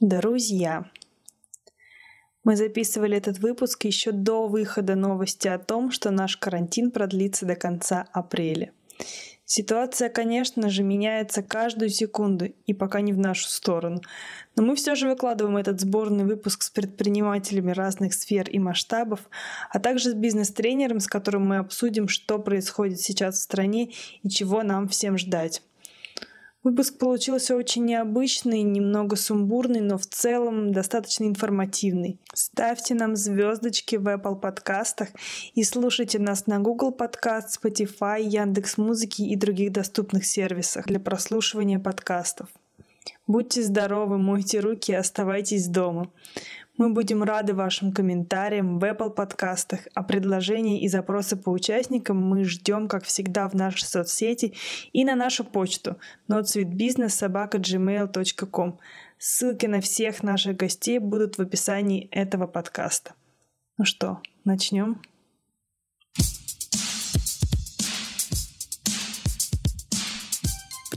Друзья, мы записывали этот выпуск еще до выхода новости о том, что наш карантин продлится до конца апреля. Ситуация, конечно же, меняется каждую секунду и пока не в нашу сторону. Но мы все же выкладываем этот сборный выпуск с предпринимателями разных сфер и масштабов, а также с бизнес-тренером, с которым мы обсудим, что происходит сейчас в стране и чего нам всем ждать. Выпуск получился очень необычный, немного сумбурный, но в целом достаточно информативный. Ставьте нам звездочки в Apple подкастах и слушайте нас на Google Подкаст, Spotify, Яндекс Музыки и других доступных сервисах для прослушивания подкастов. Будьте здоровы, мойте руки и оставайтесь дома. Мы будем рады вашим комментариям в Apple подкастах, а предложения и запросы по участникам мы ждем, как всегда, в нашей соцсети и на нашу почту notsweetbusiness.gmail.com. Ссылки на всех наших гостей будут в описании этого подкаста. Ну что, начнем?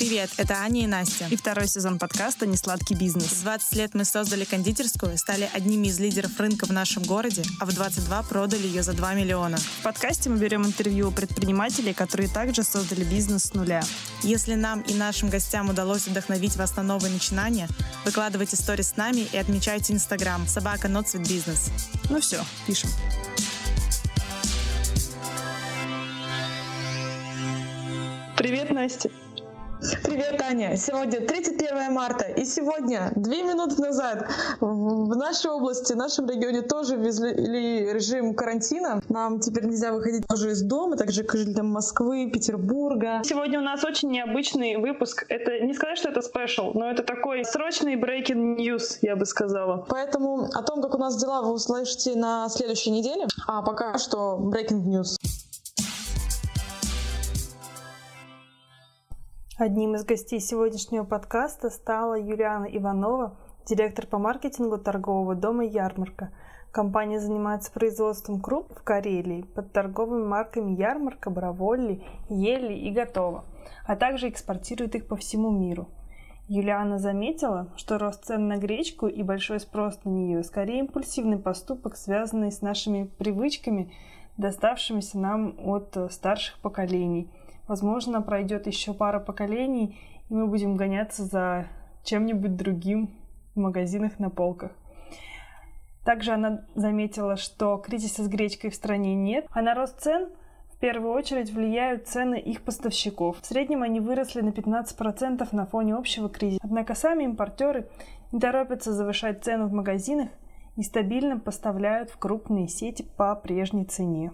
Привет, это Аня и Настя. И второй сезон подкаста «Несладкий бизнес». В 20 лет мы создали кондитерскую, стали одними из лидеров рынка в нашем городе, а в 22 продали ее за 2 миллиона. В подкасте мы берем интервью у предпринимателей, которые также создали бизнес с нуля. Если нам и нашим гостям удалось вдохновить вас на новые начинания, выкладывайте сторис с нами и отмечайте Инстаграм собака Sweet Business. Ну все, пишем. Привет, Настя. Привет, Таня! Сегодня 31 марта, и сегодня, две минуты назад, в нашей области, в нашем регионе тоже ввели режим карантина. Нам теперь нельзя выходить тоже из дома, также как жителям Москвы, Петербурга. Сегодня у нас очень необычный выпуск. Это не сказать, что это спешл, но это такой срочный breaking news, я бы сказала. Поэтому о том, как у нас дела, вы услышите на следующей неделе. А пока что breaking news. Одним из гостей сегодняшнего подкаста стала Юлиана Иванова, директор по маркетингу торгового дома «Ярмарка». Компания занимается производством круп в Карелии под торговыми марками «Ярмарка», «Браволли», «Ели» и «Готово», а также экспортирует их по всему миру. Юлиана заметила, что рост цен на гречку и большой спрос на нее скорее импульсивный поступок, связанный с нашими привычками, доставшимися нам от старших поколений – Возможно, пройдет еще пара поколений, и мы будем гоняться за чем-нибудь другим в магазинах на полках. Также она заметила, что кризиса с гречкой в стране нет, а на рост цен в первую очередь влияют цены их поставщиков. В среднем они выросли на 15% на фоне общего кризиса. Однако сами импортеры не торопятся завышать цену в магазинах и стабильно поставляют в крупные сети по прежней цене.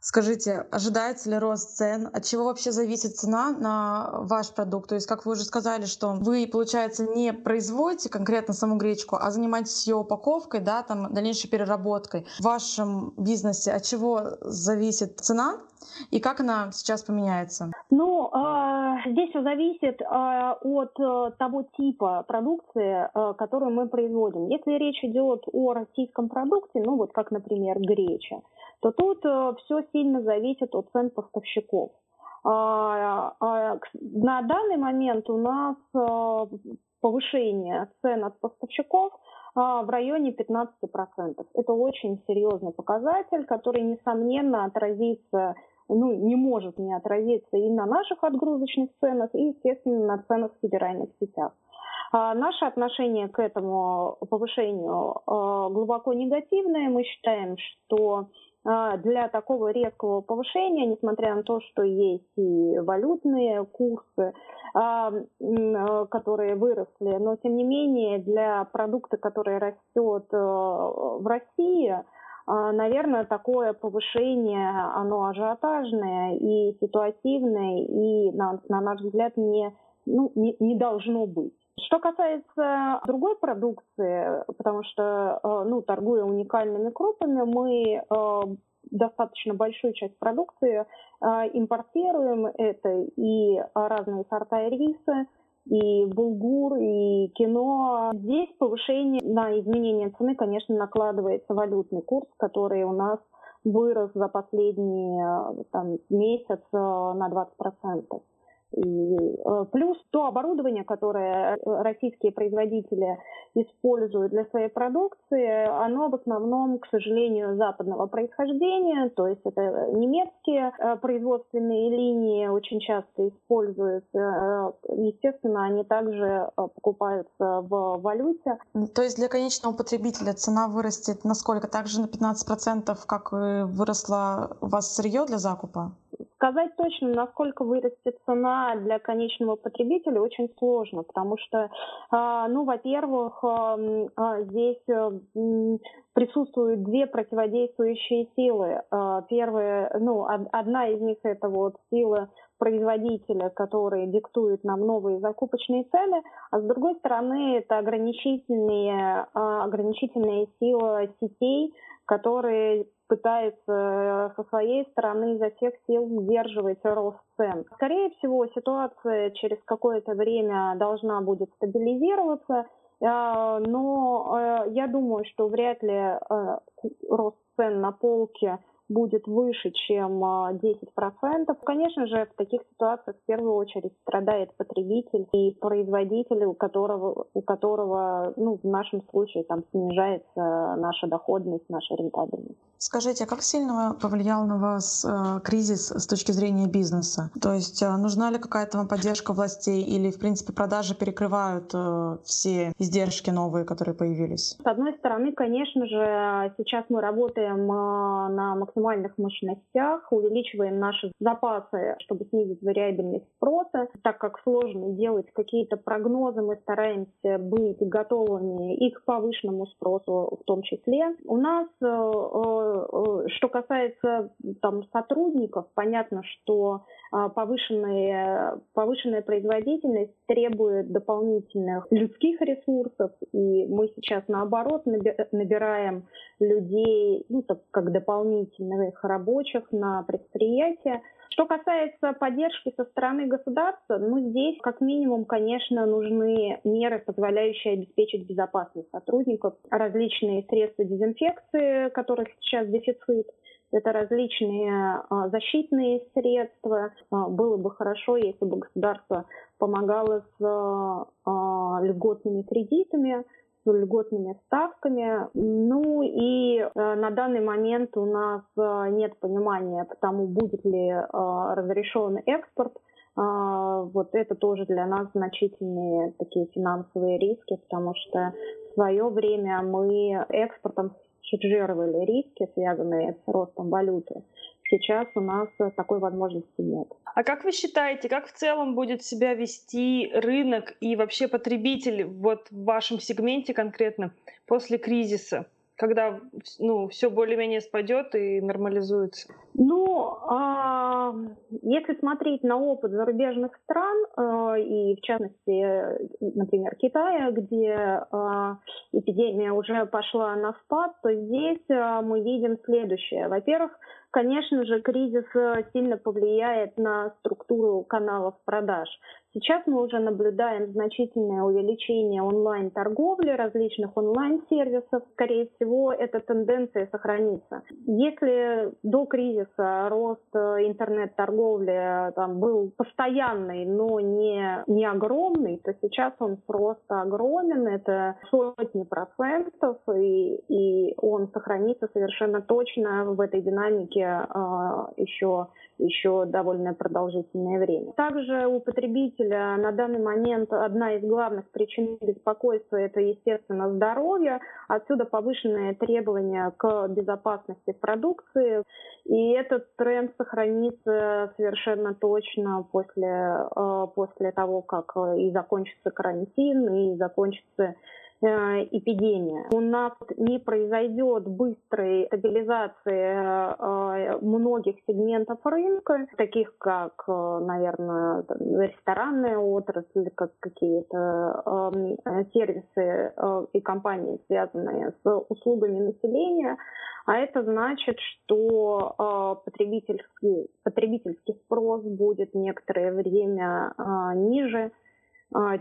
Скажите, ожидается ли рост цен? От чего вообще зависит цена на ваш продукт? То есть, как вы уже сказали, что вы, получается, не производите конкретно саму гречку, а занимаетесь ее упаковкой, да, там, дальнейшей переработкой. В вашем бизнесе от чего зависит цена? И как она сейчас поменяется? Ну, э, здесь все зависит э, от э, того типа продукции, э, которую мы производим. Если речь идет о российском продукте, ну вот как, например, греча, то тут э, все сильно зависит от цен поставщиков. А, а, на данный момент у нас э, повышение цен от поставщиков а, в районе 15%. Это очень серьезный показатель, который, несомненно, отразится ну, не может не отразиться и на наших отгрузочных ценах, и, естественно, на ценах в федеральных сетях. Наше отношение к этому повышению а, глубоко негативное. Мы считаем, что для такого резкого повышения, несмотря на то, что есть и валютные курсы, а, которые выросли, но тем не менее для продукта, который растет э, в России, а, наверное, такое повышение, оно ажиотажное и ситуативное, и, на, на наш взгляд, не, ну, не, не должно быть. Что касается другой продукции, потому что, э, ну, торгуя уникальными крупами, мы э, достаточно большую часть продукции э, импортируем. Это и разные сорта риса, и булгур, и кино. Здесь повышение на изменение цены, конечно, накладывается валютный курс, который у нас вырос за последний там, месяц на 20%. Э, плюс то оборудование, которое э, российские производители используют для своей продукции, оно в основном, к сожалению, западного происхождения, то есть это немецкие э, производственные линии очень часто используются. Естественно, они также покупаются в валюте. То есть для конечного потребителя цена вырастет насколько? Также на 15%, как выросла у вас сырье для закупа? Сказать точно, насколько вырастет цена для конечного потребителя, очень сложно, потому что, а, ну, во-первых, а, а, здесь э, присутствуют две противодействующие силы. Первая, ну, одна из них это вот сила производителя, который диктует нам новые закупочные цены, а с другой стороны это ограничительные, ограничительная сила сетей, которые пытается э, со своей стороны изо всех сил сдерживать рост цен. Скорее всего, ситуация через какое-то время должна будет стабилизироваться, э, но э, я думаю, что вряд ли рост цен на полке будет выше, чем 10%. А, Конечно же, в таких ситуациях в первую очередь страдает потребитель и производитель, у которого, у которого ну, в нашем случае там снижается наша доходность, наша рентабельность. Скажите, а как сильно повлиял на вас э, кризис с точки зрения бизнеса? То есть э, нужна ли какая-то вам поддержка властей или, в принципе, продажи перекрывают э, все издержки новые, которые появились? С одной стороны, конечно же, сейчас мы работаем на максимальном максимальных мощностях, увеличиваем наши запасы, чтобы снизить вариабельность спроса. Так как сложно делать какие-то прогнозы, мы стараемся быть готовыми и к повышенному спросу в том числе. У нас, э, э, что касается там, сотрудников, понятно, что повышенная, повышенная производительность требует дополнительных людских ресурсов, и мы сейчас наоборот набираем людей, ну, так как дополнительных рабочих на предприятия. Что касается поддержки со стороны государства, ну, здесь как минимум, конечно, нужны меры, позволяющие обеспечить безопасность сотрудников, различные средства дезинфекции, которых сейчас дефицит, это различные а, защитные средства. А, было бы хорошо, если бы государство помогало с а, льготными кредитами, с льготными ставками. Ну и на данный момент у нас нет понимания по тому, будет ли разрешен экспорт. Вот это тоже для нас значительные такие финансовые риски, потому что в свое время мы экспортом хеджировали риски, связанные с ростом валюты. Сейчас у нас такой возможности нет. А как вы считаете, как в целом будет себя вести рынок и вообще потребитель вот в вашем сегменте конкретно после кризиса? Когда ну, все более-менее спадет и нормализуется? Ну, а, если смотреть на опыт зарубежных стран, а, и в частности, например, Китая, где а, эпидемия уже пошла на спад, то здесь а, мы видим следующее. Во-первых, конечно же, кризис сильно повлияет на структуру каналов продаж. Сейчас мы уже наблюдаем значительное увеличение онлайн-торговли, различных онлайн-сервисов. Скорее всего, эта тенденция сохранится. Если до кризиса рост э, интернет-торговли там, был постоянный, но не, не огромный, то сейчас он просто огромен. Это сотни процентов, и, и он сохранится совершенно точно в этой динамике э, еще, еще довольно продолжительное время. Также у потребителей потребителя на данный момент одна из главных причин беспокойства – это, естественно, здоровье. Отсюда повышенные требования к безопасности продукции. И этот тренд сохранится совершенно точно после, э, после того, как и закончится карантин, и закончится Э, эпидемия. У нас не произойдет быстрой стабилизации э, многих сегментов рынка, таких как, э, наверное, ресторанная отрасль, как какие-то сервисы и компании, связанные с услугами населения. А это значит, что потребительский, потребительский спрос будет некоторое время ниже,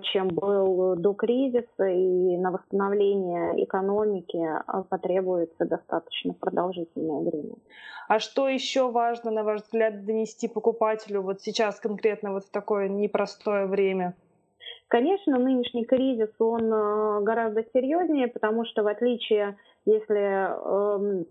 чем был до кризиса, и на восстановление экономики а, потребуется достаточно продолжительное время. А что еще важно, на ваш взгляд, донести покупателю вот сейчас конкретно вот в такое непростое время? Конечно, нынешний кризис, он а, гораздо серьезнее, потому что в отличие, если эм,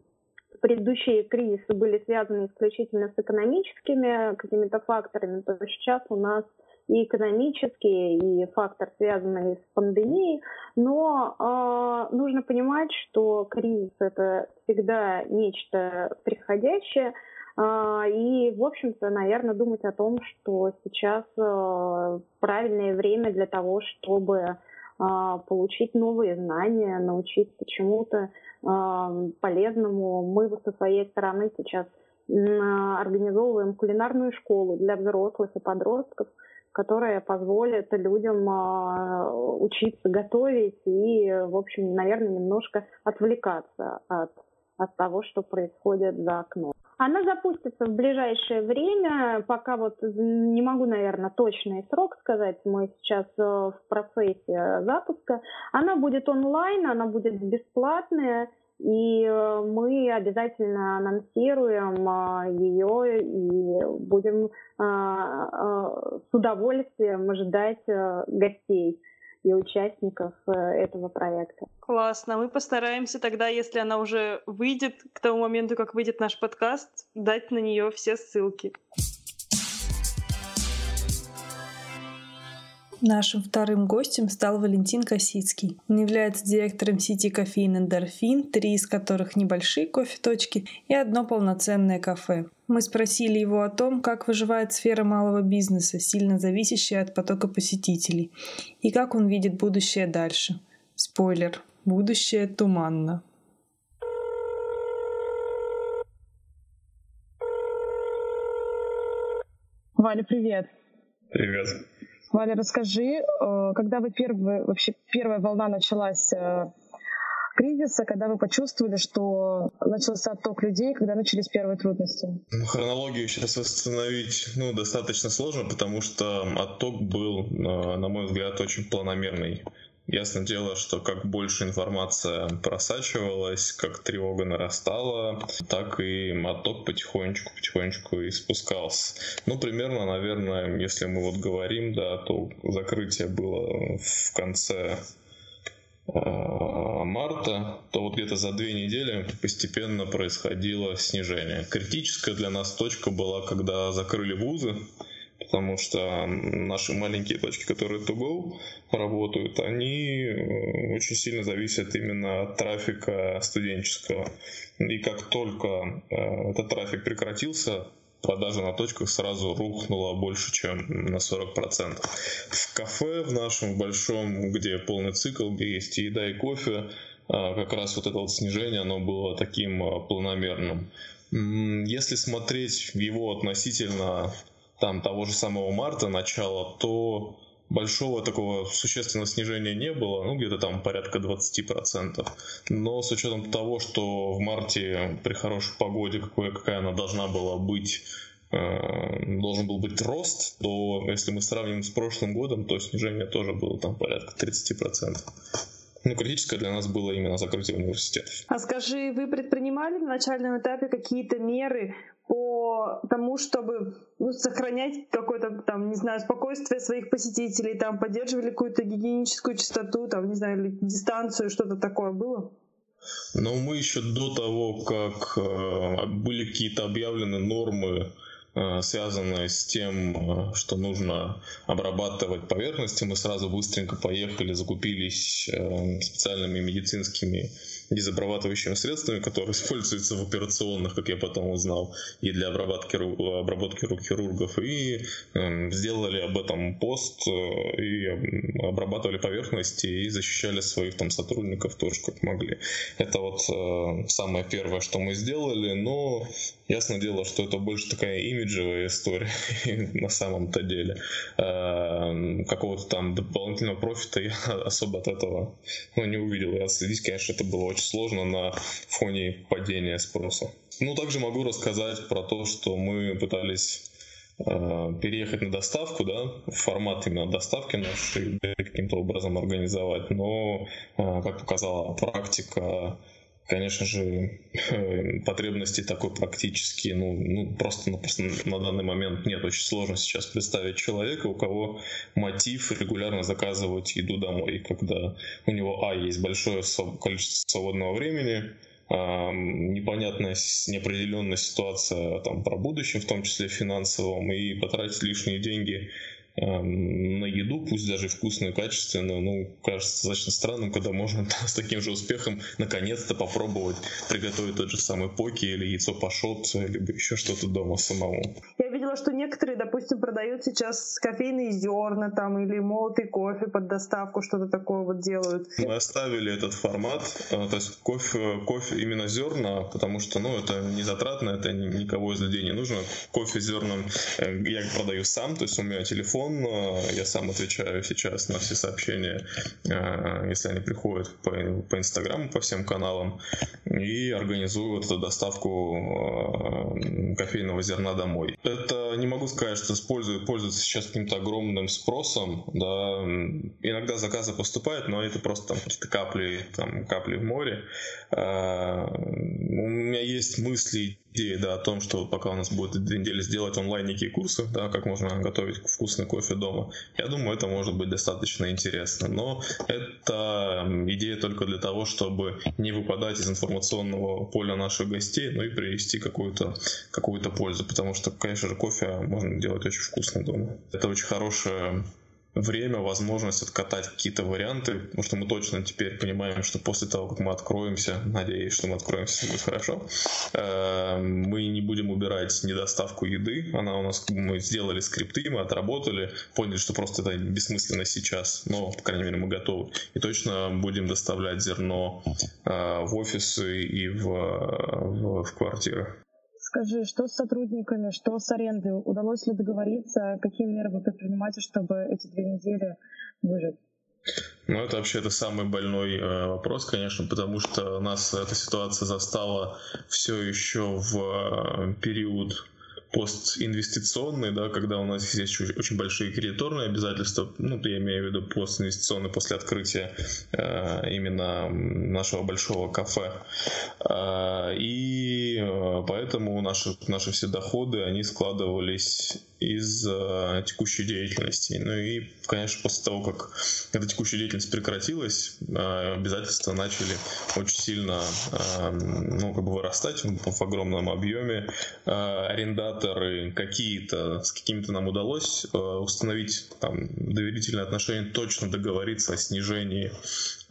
предыдущие кризисы были связаны исключительно с экономическими какими-то факторами, то сейчас у нас и экономические, и фактор, связанный с пандемией. Но э, нужно понимать, что кризис это всегда нечто приходящее. Э, и, в общем-то, наверное, думать о том, что сейчас э, правильное время для того, чтобы э, получить новые знания, научиться чему-то э, полезному. Мы со своей стороны сейчас организовываем кулинарную школу для взрослых и подростков – которая позволит людям а, учиться готовить и, в общем, наверное, немножко отвлекаться от, от того, что происходит за окном. Она запустится в ближайшее время, пока вот не могу, наверное, точный срок сказать, мы сейчас э, в процессе запуска. Она будет онлайн, она будет бесплатная, и э, мы обязательно анонсируем а, ее и будем а, а, с удовольствием ждать э, гостей и участников э, этого проекта. Классно. Мы постараемся тогда, если она уже выйдет, к тому моменту, как выйдет наш подкаст, дать на нее все ссылки. Нашим вторым гостем стал Валентин Косицкий. Он является директором сети кофеин «Эндорфин», три из которых небольшие кофе-точки и одно полноценное кафе. Мы спросили его о том, как выживает сфера малого бизнеса, сильно зависящая от потока посетителей, и как он видит будущее дальше. Спойлер. Будущее туманно. Валя, привет. Привет. Валя, расскажи, э, когда вы первые, вообще первая волна началась э, кризиса, когда вы почувствовали, что начался отток людей, когда начались первые трудности? Ну, хронологию сейчас восстановить ну, достаточно сложно, потому что отток был, э, на мой взгляд, очень планомерный. Ясно дело, что как больше информация просачивалась, как тревога нарастала, так и моток потихонечку-потихонечку и спускался. Ну, примерно, наверное, если мы вот говорим, да, то закрытие было в конце а, марта, то вот где-то за две недели постепенно происходило снижение. Критическая для нас точка была, когда закрыли вузы, потому что наши маленькие точки, которые to go работают, они э, очень сильно зависят именно от трафика студенческого. И как только э, этот трафик прекратился, продажа на точках сразу рухнула больше, чем на 40%. В кафе в нашем большом, где полный цикл, где есть еда, и кофе, э, как раз вот это вот снижение, оно было таким планомерным. Если смотреть его относительно там того же самого марта, начала, то большого такого существенного снижения не было, ну где-то там порядка 20%. Но с учетом того, что в марте при хорошей погоде, какой, какая она должна была быть, э, должен был быть рост, то если мы сравним с прошлым годом, то снижение тоже было там порядка 30%. Ну, критическое для нас было именно закрытие университетов. А скажи, вы предпринимали на начальном этапе какие-то меры по тому, чтобы ну, сохранять какое-то там, не знаю, спокойствие своих посетителей, там поддерживали какую-то гигиеническую чистоту, там, не знаю, дистанцию, что-то такое было? Но мы еще до того, как э, были какие-то объявлены нормы, э, связанные с тем, э, что нужно обрабатывать поверхности, мы сразу быстренько поехали, закупились э, специальными медицинскими дезобрабатывающими средствами, которые используются в операционных, как я потом узнал, и для обработки, обработки рук хирургов, и э, сделали об этом пост, э, и обрабатывали поверхности, и защищали своих там сотрудников тоже как могли. Это вот э, самое первое, что мы сделали, но ясно дело, что это больше такая имиджевая история на самом-то деле. Э, какого-то там дополнительного профита я особо от этого ну, не увидел. Я следить, конечно, это было очень сложно на фоне падения спроса. Ну, также могу рассказать про то, что мы пытались переехать на доставку, да, формат именно доставки нашей каким-то образом организовать, но, как показала практика, конечно же, потребностей такой практически, ну, ну просто, на данный момент нет. Очень сложно сейчас представить человека, у кого мотив регулярно заказывать еду домой, когда у него, а, есть большое количество свободного времени, непонятная, неопределенная ситуация там, про будущее, в том числе финансовом, и потратить лишние деньги на еду, пусть даже вкусную, качественную, ну, кажется достаточно странным, когда можно с таким же успехом наконец-то попробовать приготовить тот же самый поки или яйцо пашот, либо еще что-то дома самому. Что некоторые, допустим, продают сейчас кофейные зерна там или молотый кофе под доставку, что-то такое вот делают. Мы оставили этот формат, э, то есть кофе, кофе именно зерна, потому что, ну, это не затратно, это никого из людей не нужно. Кофе зерном э, я продаю сам, то есть у меня телефон телефон, я сам отвечаю сейчас на все сообщения, э, если они приходят по, по Инстаграму, по всем каналам, и организую вот эту доставку э, кофейного зерна домой. Это не могу сказать, что используют, пользуются сейчас каким-то огромным спросом, да, иногда заказы поступают, но это просто там какие-то капли, там, капли в море. Э, у меня есть мысли, идеи, да, о том, что пока у нас будет две недели сделать онлайн некие курсы, да, как можно готовить вкусный кофе дома. Я думаю, это может быть достаточно интересно. Но это идея только для того, чтобы не выпадать из информационного поля наших гостей, но и привести какую-то какую пользу. Потому что, конечно же, кофе можно делать очень вкусно дома. Это очень хорошая время, возможность откатать какие-то варианты, потому что мы точно теперь понимаем, что после того, как мы откроемся, надеюсь, что мы откроемся, будет хорошо, э, мы не будем убирать недоставку еды, она у нас, мы сделали скрипты, мы отработали, поняли, что просто это бессмысленно сейчас, но, по крайней мере, мы готовы. И точно будем доставлять зерно э, в офисы и в, в, в квартиры. Скажи, что с сотрудниками, что с арендой? Удалось ли договориться? Какие меры вы предпринимаете, чтобы эти две недели выжить? Ну, это вообще это самый больной э, вопрос, конечно, потому что нас эта ситуация застала все еще в э, период постинвестиционный, да, когда у нас есть очень большие кредиторные обязательства, ну, я имею в виду постинвестиционный после открытия э, именно нашего большого кафе. Э, и э, поэтому наши, наши все доходы, они складывались из э, текущей деятельности. Ну и, конечно, после того, как эта текущая деятельность прекратилась, э, обязательства начали очень сильно э, ну, как бы вырастать в, огромном объеме. Э, арендаторы какие-то, с какими-то нам удалось э, установить там, доверительные отношения, точно договориться о снижении,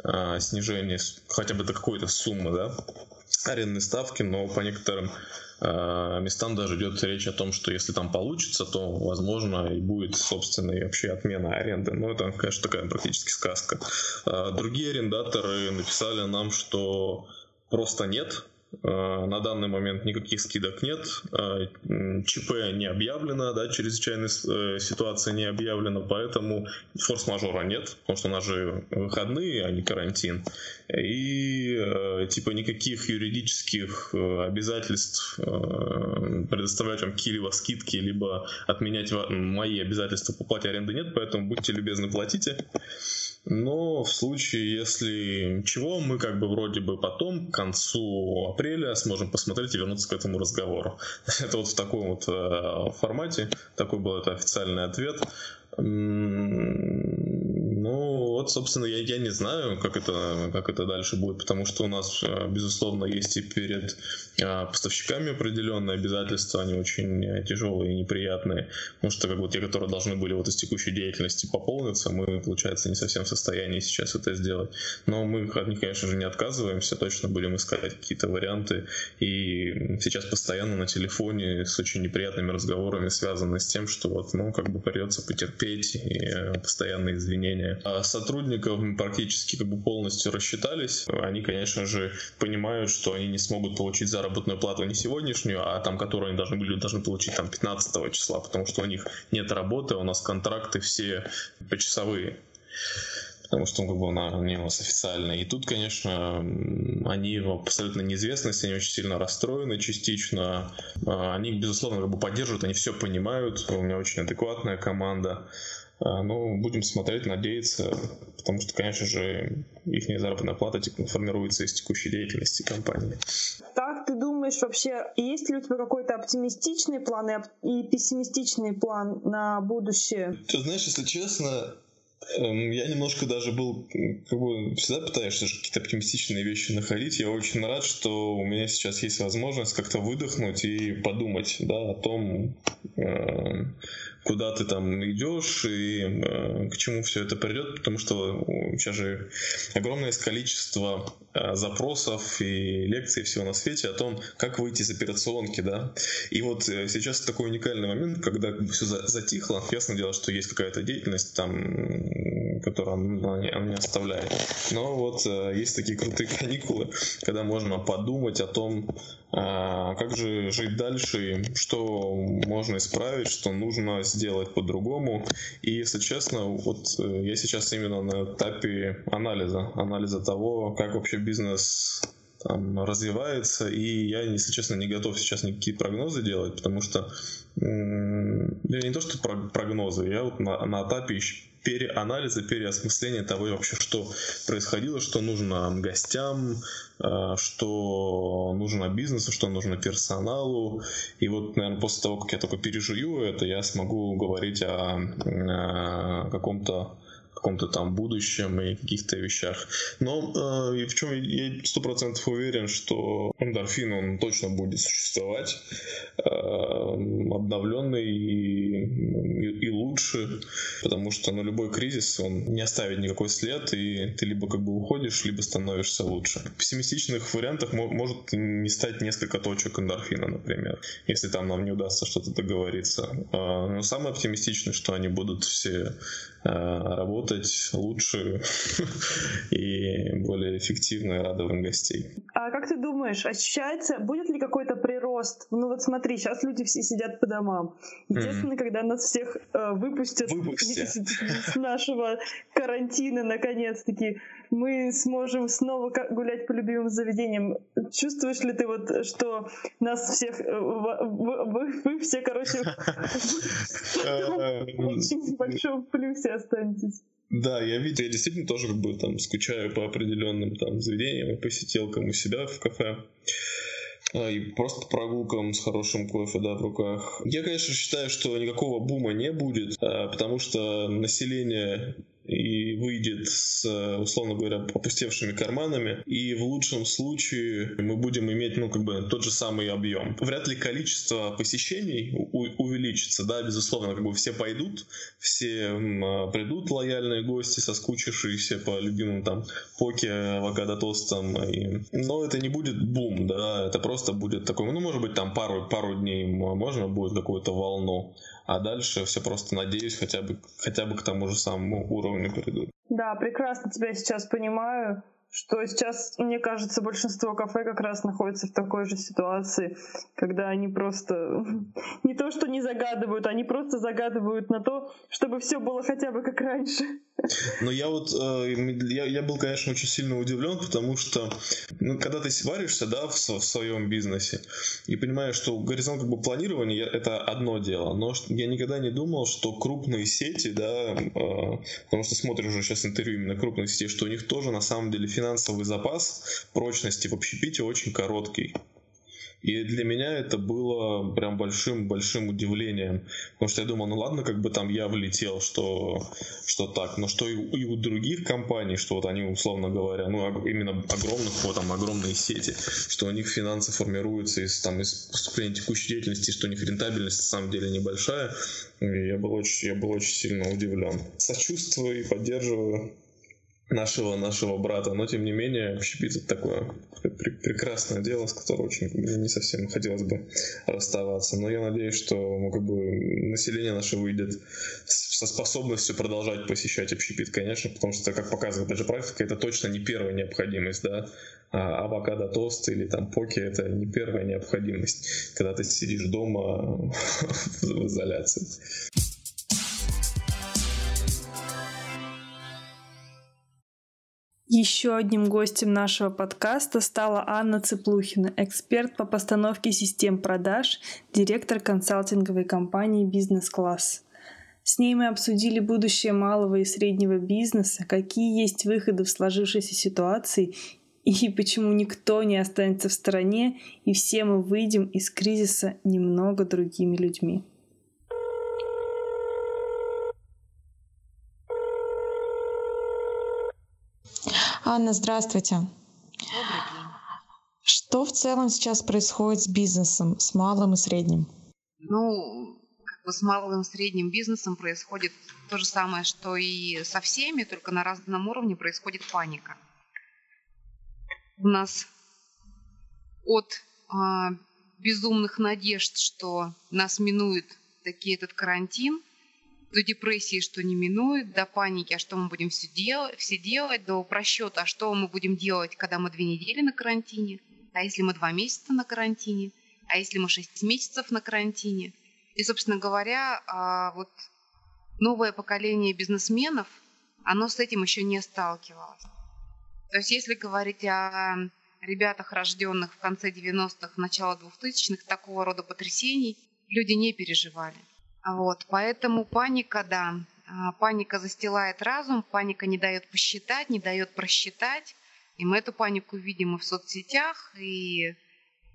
э, снижении хотя бы до какой-то суммы, да, арендной ставки, но по некоторым Э, местам даже идет речь о том, что если там получится, то, возможно, и будет собственная вообще отмена аренды. Но это, конечно, такая практически сказка. Э, другие арендаторы написали нам, что просто нет на данный момент никаких скидок нет. Э, ЧП не объявлено, да, чрезвычайная э, ситуация не объявлена, поэтому форс-мажора нет, потому что у нас же выходные, а не карантин. И типа никаких юридических обязательств предоставлять вам какие-либо скидки, либо отменять мои обязательства по плате аренды нет, поэтому будьте любезны, платите. Но в случае, если чего, мы как бы вроде бы потом, к концу апреля, сможем посмотреть и вернуться к этому разговору. Это вот в таком вот э, формате, такой был это официальный ответ. Вот, собственно, я, я не знаю, как это, как это дальше будет, потому что у нас, э, безусловно, есть и перед э, поставщиками определенные обязательства, они очень э, тяжелые и неприятные, потому что как бы те, которые должны были вот из текущей деятельности пополниться, мы, получается, не совсем в состоянии сейчас это сделать. Но мы от них, конечно же, не отказываемся, точно будем искать какие-то варианты, и сейчас постоянно на телефоне с очень неприятными разговорами связаны с тем, что вот, ну, как бы придется потерпеть и постоянные извинения а сотрудников мы практически как бы полностью рассчитались. Они, конечно же, понимают, что они не смогут получить заработную плату не сегодняшнюю, а там, которую они должны были, должны получить там 15 числа, потому что у них нет работы, у нас контракты все почасовые. потому что он как бы на, не у нас официальный. И тут, конечно, они абсолютно неизвестности, они очень сильно расстроены частично. А, они, безусловно, как бы поддерживают, они все понимают. У меня очень адекватная команда. А, ну, будем смотреть, надеяться, потому что, конечно же, их заработная плата типа, формируется из текущей деятельности компании. Как ты думаешь, вообще, есть ли у тебя какой-то оптимистичный план и пессимистичный план на будущее? Ты знаешь, если честно, эм, я немножко даже был, как бы, всегда пытаешься какие-то оптимистичные вещи находить. Я очень рад, что у меня сейчас есть возможность как-то выдохнуть и подумать, да, о том, э, куда ты там идешь и э, к чему все это придет, потому что сейчас же огромное количество э, запросов и лекций всего на свете о том, как выйти из операционки, да. И вот э, сейчас такой уникальный момент, когда все затихло, ясно дело, что есть какая-то деятельность там, которая не, она не оставляет. Но вот есть такие крутые каникулы, когда можно подумать о том, а, как же жить дальше, что можно исправить, что нужно сделать по-другому. И, если честно, вот э, я сейчас именно на этапе анализа, анализа того, как вообще бизнес там, развивается, и я, если честно, не готов сейчас никакие прогнозы делать, потому что не то, что прогнозы, я вот на, на этапе переанализа, переосмысления того вообще, что происходило, что нужно гостям, э, что нужно бизнесу, что нужно персоналу. И вот, наверное, после того, как я только пережую это, я смогу говорить о, о каком-то каком-то там будущем и каких-то вещах. Но э, в чем я сто процентов уверен, что эндорфин, он точно будет существовать, э, обновленный и, и, и лучше, потому что ну, любой кризис, он не оставит никакой след, и ты либо как бы уходишь, либо становишься лучше. В пессимистичных вариантах может не стать несколько точек эндорфина, например, если там нам не удастся что-то договориться. Э, но самое оптимистичное, что они будут все работать работать лучше и более эффективно и радовать гостей. А как ты думаешь, ощущается, будет ли какой-то прирост? Ну вот смотри, сейчас люди все сидят по домам. Естественно, mm-hmm. когда нас всех э, выпустят с нашего карантина наконец-таки, мы сможем снова гулять по любимым заведениям. Чувствуешь ли ты вот, что нас всех, э, вы, вы все, короче, в очень большом плюсе останетесь? Да, я видел, я действительно тоже как бы там скучаю по определенным там заведениям и посетилкам у себя в кафе а, и просто прогулкам с хорошим кофе, да, в руках. Я, конечно, считаю, что никакого бума не будет, а, потому что население и выйдет с, условно говоря, опустевшими карманами, и в лучшем случае мы будем иметь, ну, как бы тот же самый объем. Вряд ли количество посещений увеличится, да, безусловно, как бы все пойдут, все м, придут лояльные гости, соскучившиеся по любимым там поке, авокадо тостам, и... но это не будет бум, да, это просто будет такой, ну, может быть, там пару, пару дней можно будет какую-то волну, а дальше все просто надеюсь хотя бы, хотя бы к тому же самому уровню придут. Да, прекрасно тебя сейчас понимаю что сейчас, мне кажется, большинство кафе как раз находится в такой же ситуации, когда они просто не то что не загадывают, они просто загадывают на то, чтобы все было хотя бы как раньше. Но я вот, э, я, я был, конечно, очень сильно удивлен, потому что, ну, когда ты варишься, да, в, в своем бизнесе, и понимаешь, что горизонт как бы планирования это одно дело, но я никогда не думал, что крупные сети, да, э, потому что смотришь уже сейчас интервью именно крупных сетей, что у них тоже на самом деле финансовый запас прочности в общепите очень короткий. И для меня это было прям большим-большим удивлением. Потому что я думал, ну ладно, как бы там я влетел, что, что так. Но что и, и у других компаний, что вот они, условно говоря, ну именно огромных, вот там огромные сети, что у них финансы формируются из, там, из поступления текущей деятельности, что у них рентабельность на самом деле небольшая. И я был очень, я был очень сильно удивлен. Сочувствую и поддерживаю нашего нашего брата, но тем не менее общепит это такое прекрасное дело, с которым очень не совсем хотелось бы расставаться. Но я надеюсь, что ну, как бы население наше выйдет со способностью продолжать посещать общепит, конечно, потому что, как показывает даже практика, это точно не первая необходимость, да. А авокадо тост или там поки это не первая необходимость, когда ты сидишь дома в изоляции. Еще одним гостем нашего подкаста стала Анна Цыплухина, эксперт по постановке систем продаж, директор консалтинговой компании «Бизнес-класс». С ней мы обсудили будущее малого и среднего бизнеса, какие есть выходы в сложившейся ситуации и почему никто не останется в стороне, и все мы выйдем из кризиса немного другими людьми. Анна, здравствуйте. Что в целом сейчас происходит с бизнесом, с малым и средним? Ну, как бы с малым и средним бизнесом происходит то же самое, что и со всеми, только на разном уровне происходит паника. У нас от а, безумных надежд, что нас минует таки этот карантин, до депрессии, что не минует, до паники, а что мы будем все делать, все делать, до просчета, а что мы будем делать, когда мы две недели на карантине, а если мы два месяца на карантине, а если мы шесть месяцев на карантине. И, собственно говоря, а, вот новое поколение бизнесменов, оно с этим еще не сталкивалось. То есть если говорить о ребятах, рожденных в конце 90-х, начало 2000-х, такого рода потрясений люди не переживали. Вот, поэтому паника, да, а, паника застилает разум, паника не дает посчитать, не дает просчитать. И мы эту панику видим и в соцсетях, и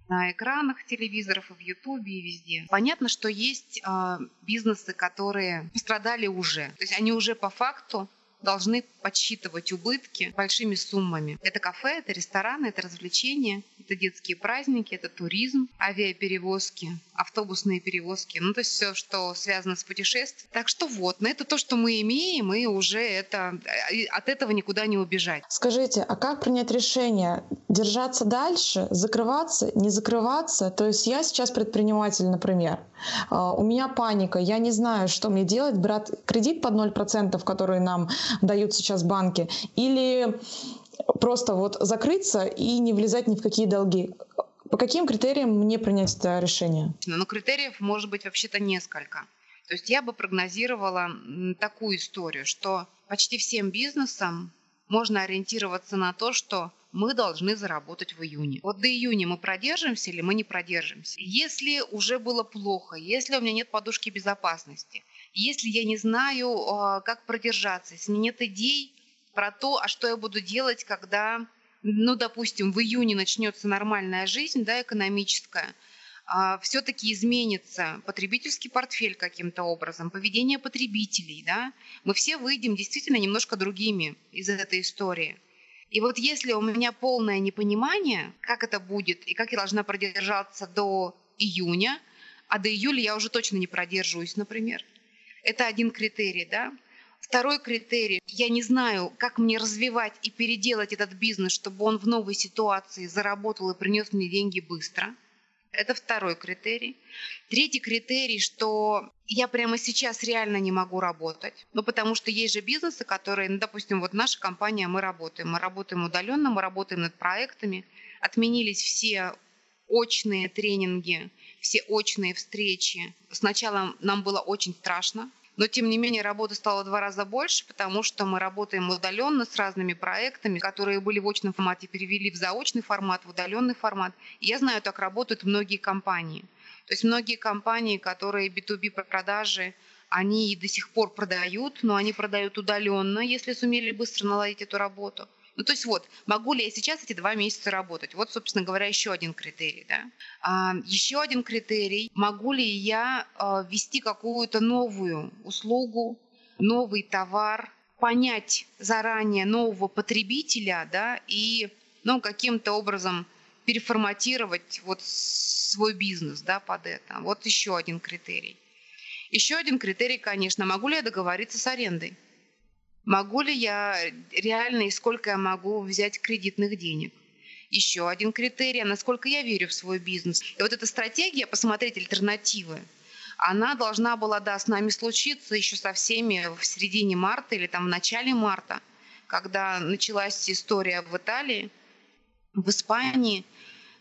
на экранах телевизоров, и в Ютубе, и везде. Понятно, что есть э, бизнесы, которые пострадали уже. То есть они уже по факту должны подсчитывать убытки большими суммами. Это кафе, это рестораны, это развлечения, это детские праздники, это туризм, авиаперевозки, автобусные перевозки, ну то есть все, что связано с путешествием. Так что вот, на это то, что мы имеем, и уже это от этого никуда не убежать. Скажите, а как принять решение? Держаться дальше, закрываться, не закрываться? То есть я сейчас предприниматель, например, а, у меня паника, я не знаю, что мне делать, брать кредит под 0%, который нам дают сейчас банки, или просто вот закрыться и не влезать ни в какие долги. По каким критериям мне принять это решение? Ну, критериев может быть вообще-то несколько. То есть я бы прогнозировала такую историю, что почти всем бизнесам можно ориентироваться на то, что мы должны заработать в июне. Вот до июня мы продержимся или мы не продержимся. Если уже было плохо, если у меня нет подушки безопасности, если я не знаю, а, как продержаться, если нет идей про то, а что я буду делать, когда, ну, допустим, в июне начнется нормальная жизнь, да, экономическая, а, все-таки изменится потребительский портфель каким-то образом, поведение потребителей, да, мы все выйдем действительно немножко другими из этой истории. И вот если у меня полное непонимание, как это будет и как я должна продержаться до июня, а до июля я уже точно не продержусь, например, это один критерий, да. Второй критерий. Я не знаю, как мне развивать и переделать этот бизнес, чтобы он в новой ситуации заработал и принес мне деньги быстро. Это второй критерий. Третий критерий, что я прямо сейчас реально не могу работать. Ну, потому что есть же бизнесы, которые, ну, допустим, вот наша компания, мы работаем. Мы работаем удаленно, мы работаем над проектами. Отменились все очные тренинги, все очные встречи. Сначала нам было очень страшно, но, тем не менее, работы стало в два раза больше, потому что мы работаем удаленно с разными проектами, которые были в очном формате, перевели в заочный формат, в удаленный формат. И я знаю, так работают многие компании. То есть многие компании, которые B2B продажи, они до сих пор продают, но они продают удаленно, если сумели быстро наладить эту работу – ну, то есть вот, могу ли я сейчас эти два месяца работать? Вот, собственно говоря, еще один критерий. Да? А, еще один критерий, могу ли я а, ввести какую-то новую услугу, новый товар, понять заранее нового потребителя да, и ну, каким-то образом переформатировать вот свой бизнес да, под это. Вот еще один критерий. Еще один критерий, конечно, могу ли я договориться с арендой? Могу ли я реально и сколько я могу взять кредитных денег? Еще один критерий, насколько я верю в свой бизнес. И вот эта стратегия посмотреть альтернативы, она должна была, да, с нами случиться еще со всеми в середине марта или там в начале марта, когда началась история в Италии, в Испании.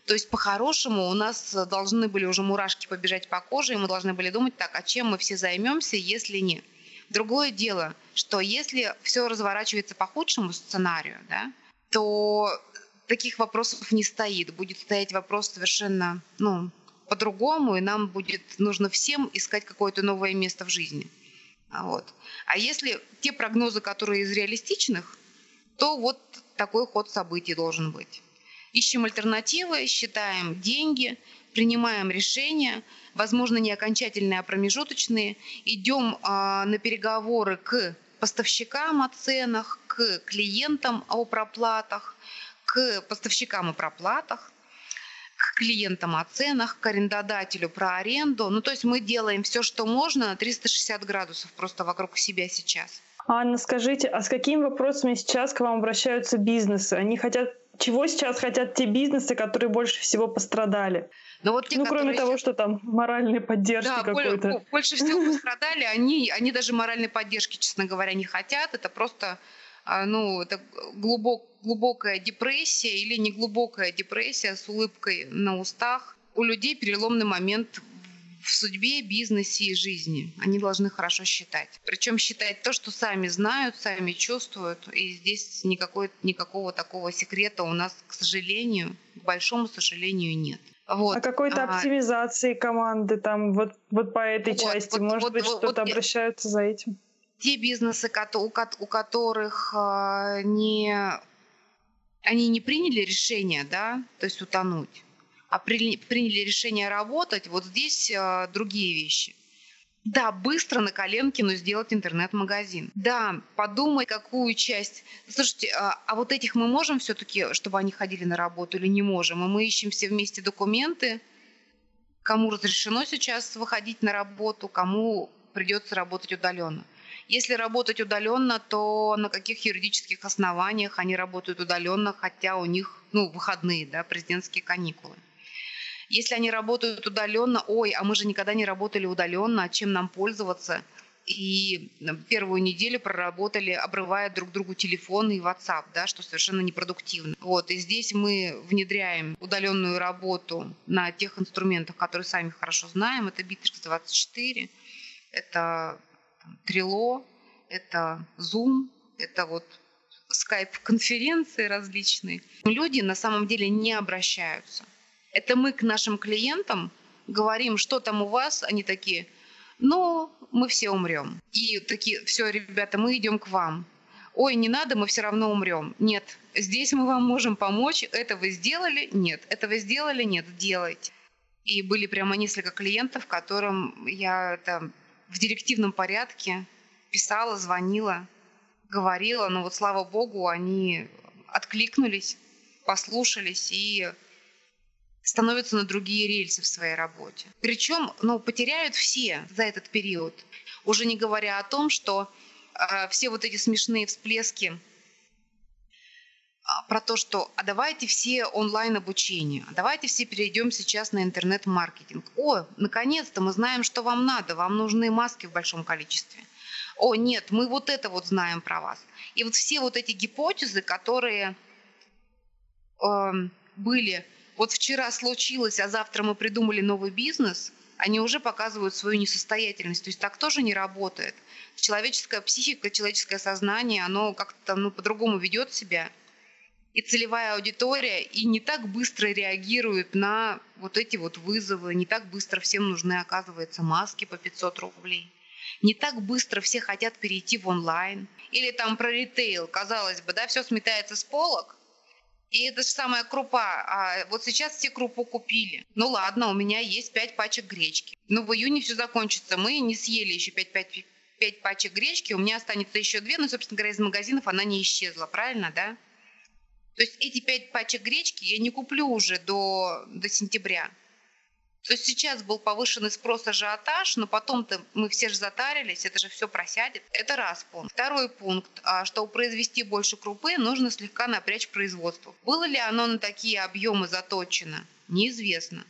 То есть по-хорошему у нас должны были уже мурашки побежать по коже, и мы должны были думать, так, а чем мы все займемся, если нет. Другое дело, что если все разворачивается по худшему сценарию, да, то таких вопросов не стоит. Будет стоять вопрос совершенно ну, по-другому, и нам будет нужно всем искать какое-то новое место в жизни. Вот. А если те прогнозы, которые из реалистичных, то вот такой ход событий должен быть. Ищем альтернативы, считаем деньги, принимаем решения, возможно, не окончательные, а промежуточные, идем а, на переговоры к поставщикам о ценах, к клиентам о проплатах, к поставщикам о проплатах, к клиентам о ценах, к арендодателю про аренду. Ну, то есть мы делаем все, что можно на 360 градусов просто вокруг себя сейчас. Анна, скажите, а с какими вопросами сейчас к вам обращаются бизнесы? Они хотят чего сейчас хотят те бизнесы, которые больше всего пострадали? Но вот те, ну, кроме того, что там моральной поддержки да, какой-то. Больше всего пострадали, они, они даже моральной поддержки, честно говоря, не хотят. Это просто а, ну, это глубок, глубокая депрессия или не глубокая депрессия с улыбкой на устах. У людей переломный момент в судьбе, бизнесе и жизни. Они должны хорошо считать. Причем считать то, что сами знают, сами чувствуют. И здесь никакой, никакого такого секрета у нас, к сожалению, к большому сожалению, нет. Вот. А какой-то а, оптимизации команды там вот, вот по этой вот, части, вот, может вот, быть, вот, что-то вот, обращаются за этим? Те бизнесы, у которых а, не, они не приняли решение, да, то есть утонуть, а приняли решение работать, вот здесь а, другие вещи. Да, быстро на коленке, но сделать интернет-магазин. Да, подумай, какую часть... Слушайте, а, а вот этих мы можем все-таки, чтобы они ходили на работу или не можем? И мы ищем все вместе документы, кому разрешено сейчас выходить на работу, кому придется работать удаленно. Если работать удаленно, то на каких юридических основаниях они работают удаленно, хотя у них ну, выходные, да, президентские каникулы. Если они работают удаленно, ой, а мы же никогда не работали удаленно, чем нам пользоваться? И первую неделю проработали, обрывая друг другу телефоны и WhatsApp, да, что совершенно непродуктивно. Вот, и здесь мы внедряем удаленную работу на тех инструментах, которые сами хорошо знаем. Это Bittrex 24, это Trello, это Zoom, это вот скайп-конференции различные. Люди на самом деле не обращаются. Это мы к нашим клиентам говорим, что там у вас, они такие, ну, мы все умрем. И такие, все, ребята, мы идем к вам. Ой, не надо, мы все равно умрем. Нет, здесь мы вам можем помочь. Это вы сделали? Нет. Это вы сделали? Нет, делайте. И были прямо несколько клиентов, которым я это в директивном порядке писала, звонила, говорила, но вот слава богу, они откликнулись, послушались и становятся на другие рельсы в своей работе. Причем, ну, потеряют все за этот период, уже не говоря о том, что э, все вот эти смешные всплески а, про то, что а давайте все онлайн обучение, а давайте все перейдем сейчас на интернет-маркетинг. О, наконец-то мы знаем, что вам надо, вам нужны маски в большом количестве. О, нет, мы вот это вот знаем про вас. И вот все вот эти гипотезы, которые э, были вот вчера случилось, а завтра мы придумали новый бизнес, они уже показывают свою несостоятельность. То есть так тоже не работает. Человеческая психика, человеческое сознание, оно как-то ну, по-другому ведет себя. И целевая аудитория и не так быстро реагирует на вот эти вот вызовы, не так быстро всем нужны, оказывается, маски по 500 рублей. Не так быстро все хотят перейти в онлайн. Или там про ритейл, казалось бы, да, все сметается с полок, и это же самая крупа. А вот сейчас все крупу купили. Ну ладно, у меня есть 5 пачек гречки. Ну в июне все закончится. Мы не съели еще 5, 5, 5 пачек гречки. У меня останется еще 2. Но, собственно говоря, из магазинов она не исчезла. Правильно, да? То есть эти 5 пачек гречки я не куплю уже до, до сентября. То есть сейчас был повышенный спрос, ажиотаж, но потом-то мы все же затарились, это же все просядет. Это раз пункт. Второй пункт. А, чтобы произвести больше крупы, нужно слегка напрячь производство. Было ли оно на такие объемы заточено? Неизвестно.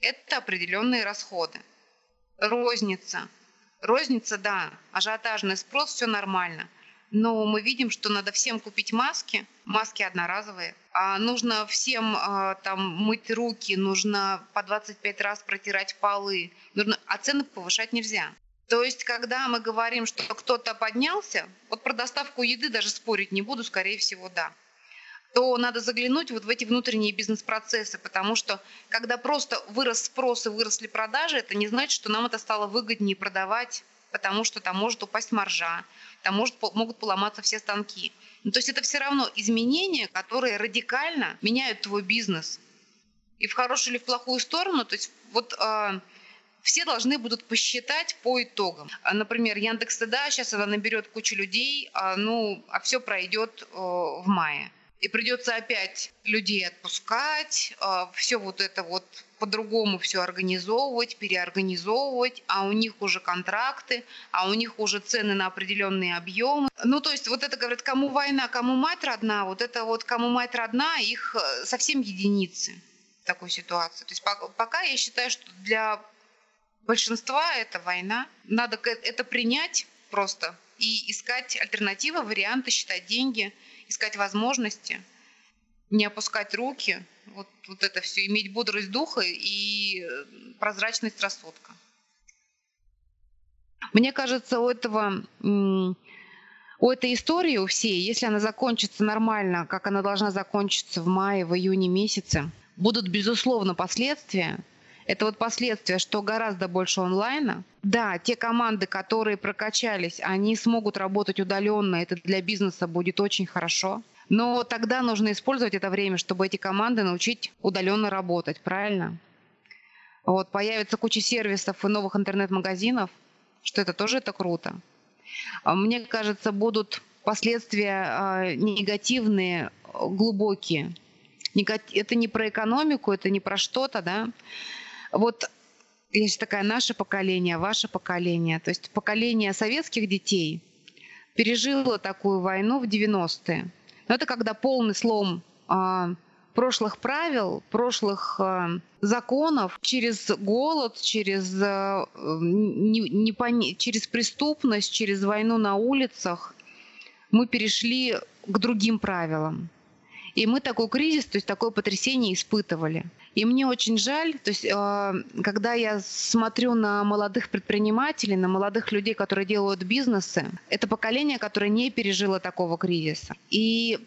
Это определенные расходы. Розница. Розница, да, ажиотажный спрос, все нормально – но мы видим, что надо всем купить маски, маски одноразовые, а нужно всем а, там мыть руки, нужно по 25 раз протирать полы, нужно, а цены повышать нельзя. То есть, когда мы говорим, что кто-то поднялся, вот про доставку еды даже спорить не буду, скорее всего, да. то надо заглянуть вот в эти внутренние бизнес-процессы, потому что когда просто вырос спрос и выросли продажи, это не значит, что нам это стало выгоднее продавать, потому что там может упасть маржа, там может, могут поломаться все станки. Ну, то есть это все равно изменения, которые радикально меняют твой бизнес. И в хорошую или в плохую сторону. То есть вот э, все должны будут посчитать по итогам. А, например, Яндекс да, сейчас она наберет кучу людей, а, ну, а все пройдет э, в мае. И придется опять людей отпускать, э, все вот это вот по-другому все организовывать, переорганизовывать, а у них уже контракты, а у них уже цены на определенные объемы. Ну, то есть вот это говорят, кому война, кому мать родна, вот это вот кому мать родна, их э, совсем единицы в такой ситуации. То есть пока я считаю, что для большинства это война. Надо это принять просто и искать альтернативы, варианты, считать деньги, искать возможности, не опускать руки, вот, вот это все, иметь бодрость духа и э, прозрачность рассудка. Мне кажется, у этого у этой истории, у всей, если она закончится нормально, как она должна закончиться в мае, в июне месяце, будут, безусловно, последствия, это вот последствия, что гораздо больше онлайна. Да, те команды, которые прокачались, они смогут работать удаленно. Это для бизнеса будет очень хорошо. Но тогда нужно использовать это время, чтобы эти команды научить удаленно работать, правильно? Вот, появится куча сервисов и новых интернет-магазинов, что это тоже это круто. А мне кажется, будут последствия э, негативные, глубокие. Это не про экономику, это не про что-то, да. Вот есть такая наше поколение, ваше поколение. То есть поколение советских детей пережило такую войну в 90-е. Но это когда полный слом а, прошлых правил, прошлых а, законов через голод, через, а, не, не, через преступность, через войну на улицах мы перешли к другим правилам. И мы такой кризис, то есть такое потрясение испытывали. И мне очень жаль, то есть а, когда я смотрю на молодых предпринимателей, на молодых людей, которые делают бизнесы, это поколение, которое не пережило такого кризиса. И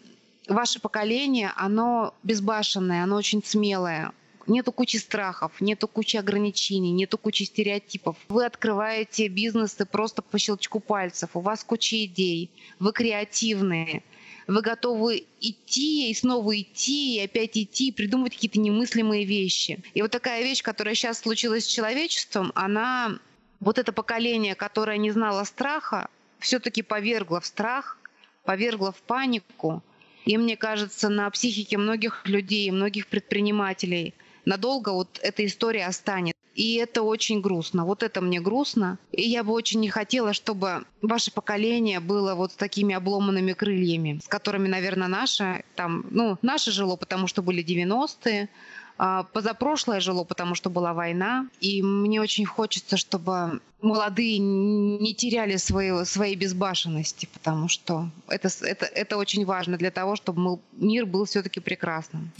ваше поколение, оно безбашенное, оно очень смелое, нету кучи страхов, нету кучи ограничений, нету кучи стереотипов. Вы открываете бизнесы просто по щелчку пальцев, у вас куча идей, вы креативные, вы готовы идти и снова идти, и опять идти, придумывать какие-то немыслимые вещи. И вот такая вещь, которая сейчас случилась с человечеством, она, вот это поколение, которое не знало страха, все-таки повергло в страх, повергло в панику. И мне кажется, на психике многих людей, многих предпринимателей надолго вот эта история останется. И это очень грустно. Вот это мне грустно. И я бы очень не хотела, чтобы ваше поколение было вот с такими обломанными крыльями, с которыми, наверное, наше, там, ну, наше жило, потому что были 90-е, а позапрошлое жило, потому что была война. И мне очень хочется, чтобы молодые не теряли свои, своей безбашенности, потому что это, это, это очень важно для того, чтобы мы, мир был все-таки прекрасным.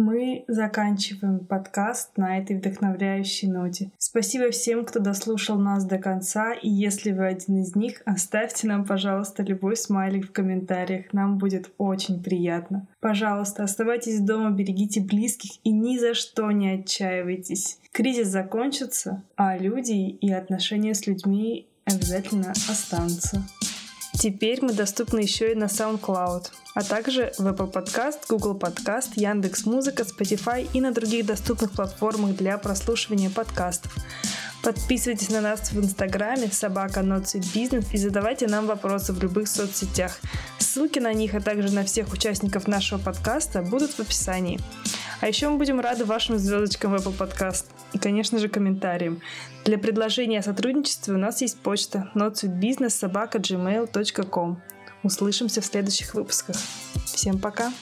Мы заканчиваем подкаст на этой вдохновляющей ноте. Спасибо всем, кто дослушал нас до конца, и если вы один из них, оставьте нам, пожалуйста, любой смайлик в комментариях, нам будет очень приятно. Пожалуйста, оставайтесь дома, берегите близких и ни за что не отчаивайтесь. Кризис закончится, а люди и отношения с людьми обязательно останутся. Теперь мы доступны еще и на SoundCloud, а также в Apple Podcast, Google Podcast, Яндекс Музыка, Spotify и на других доступных платформах для прослушивания подкастов. Подписывайтесь на нас в Инстаграме собака Бизнес и задавайте нам вопросы в любых соцсетях. Ссылки на них, а также на всех участников нашего подкаста будут в описании. А еще мы будем рады вашим звездочкам в Apple Podcast и, конечно же, комментариям. Для предложения о сотрудничестве у нас есть почта notsuitbusiness.gmail.com Услышимся в следующих выпусках. Всем пока!